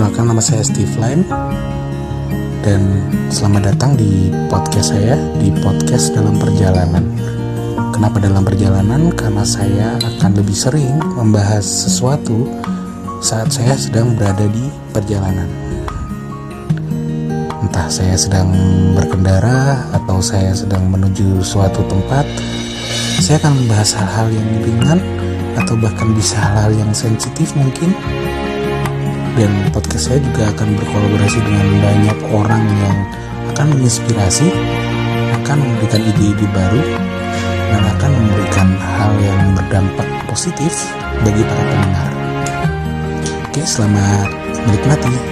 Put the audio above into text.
Perkenalkan nama saya Steve Line dan selamat datang di podcast saya di podcast dalam perjalanan. Kenapa dalam perjalanan? Karena saya akan lebih sering membahas sesuatu saat saya sedang berada di perjalanan. Entah saya sedang berkendara atau saya sedang menuju suatu tempat, saya akan membahas hal-hal yang ringan atau bahkan bisa hal-hal yang sensitif mungkin dan podcast saya juga akan berkolaborasi dengan banyak orang yang akan menginspirasi akan memberikan ide-ide baru dan akan memberikan hal yang berdampak positif bagi para pendengar. Oke selamat menikmati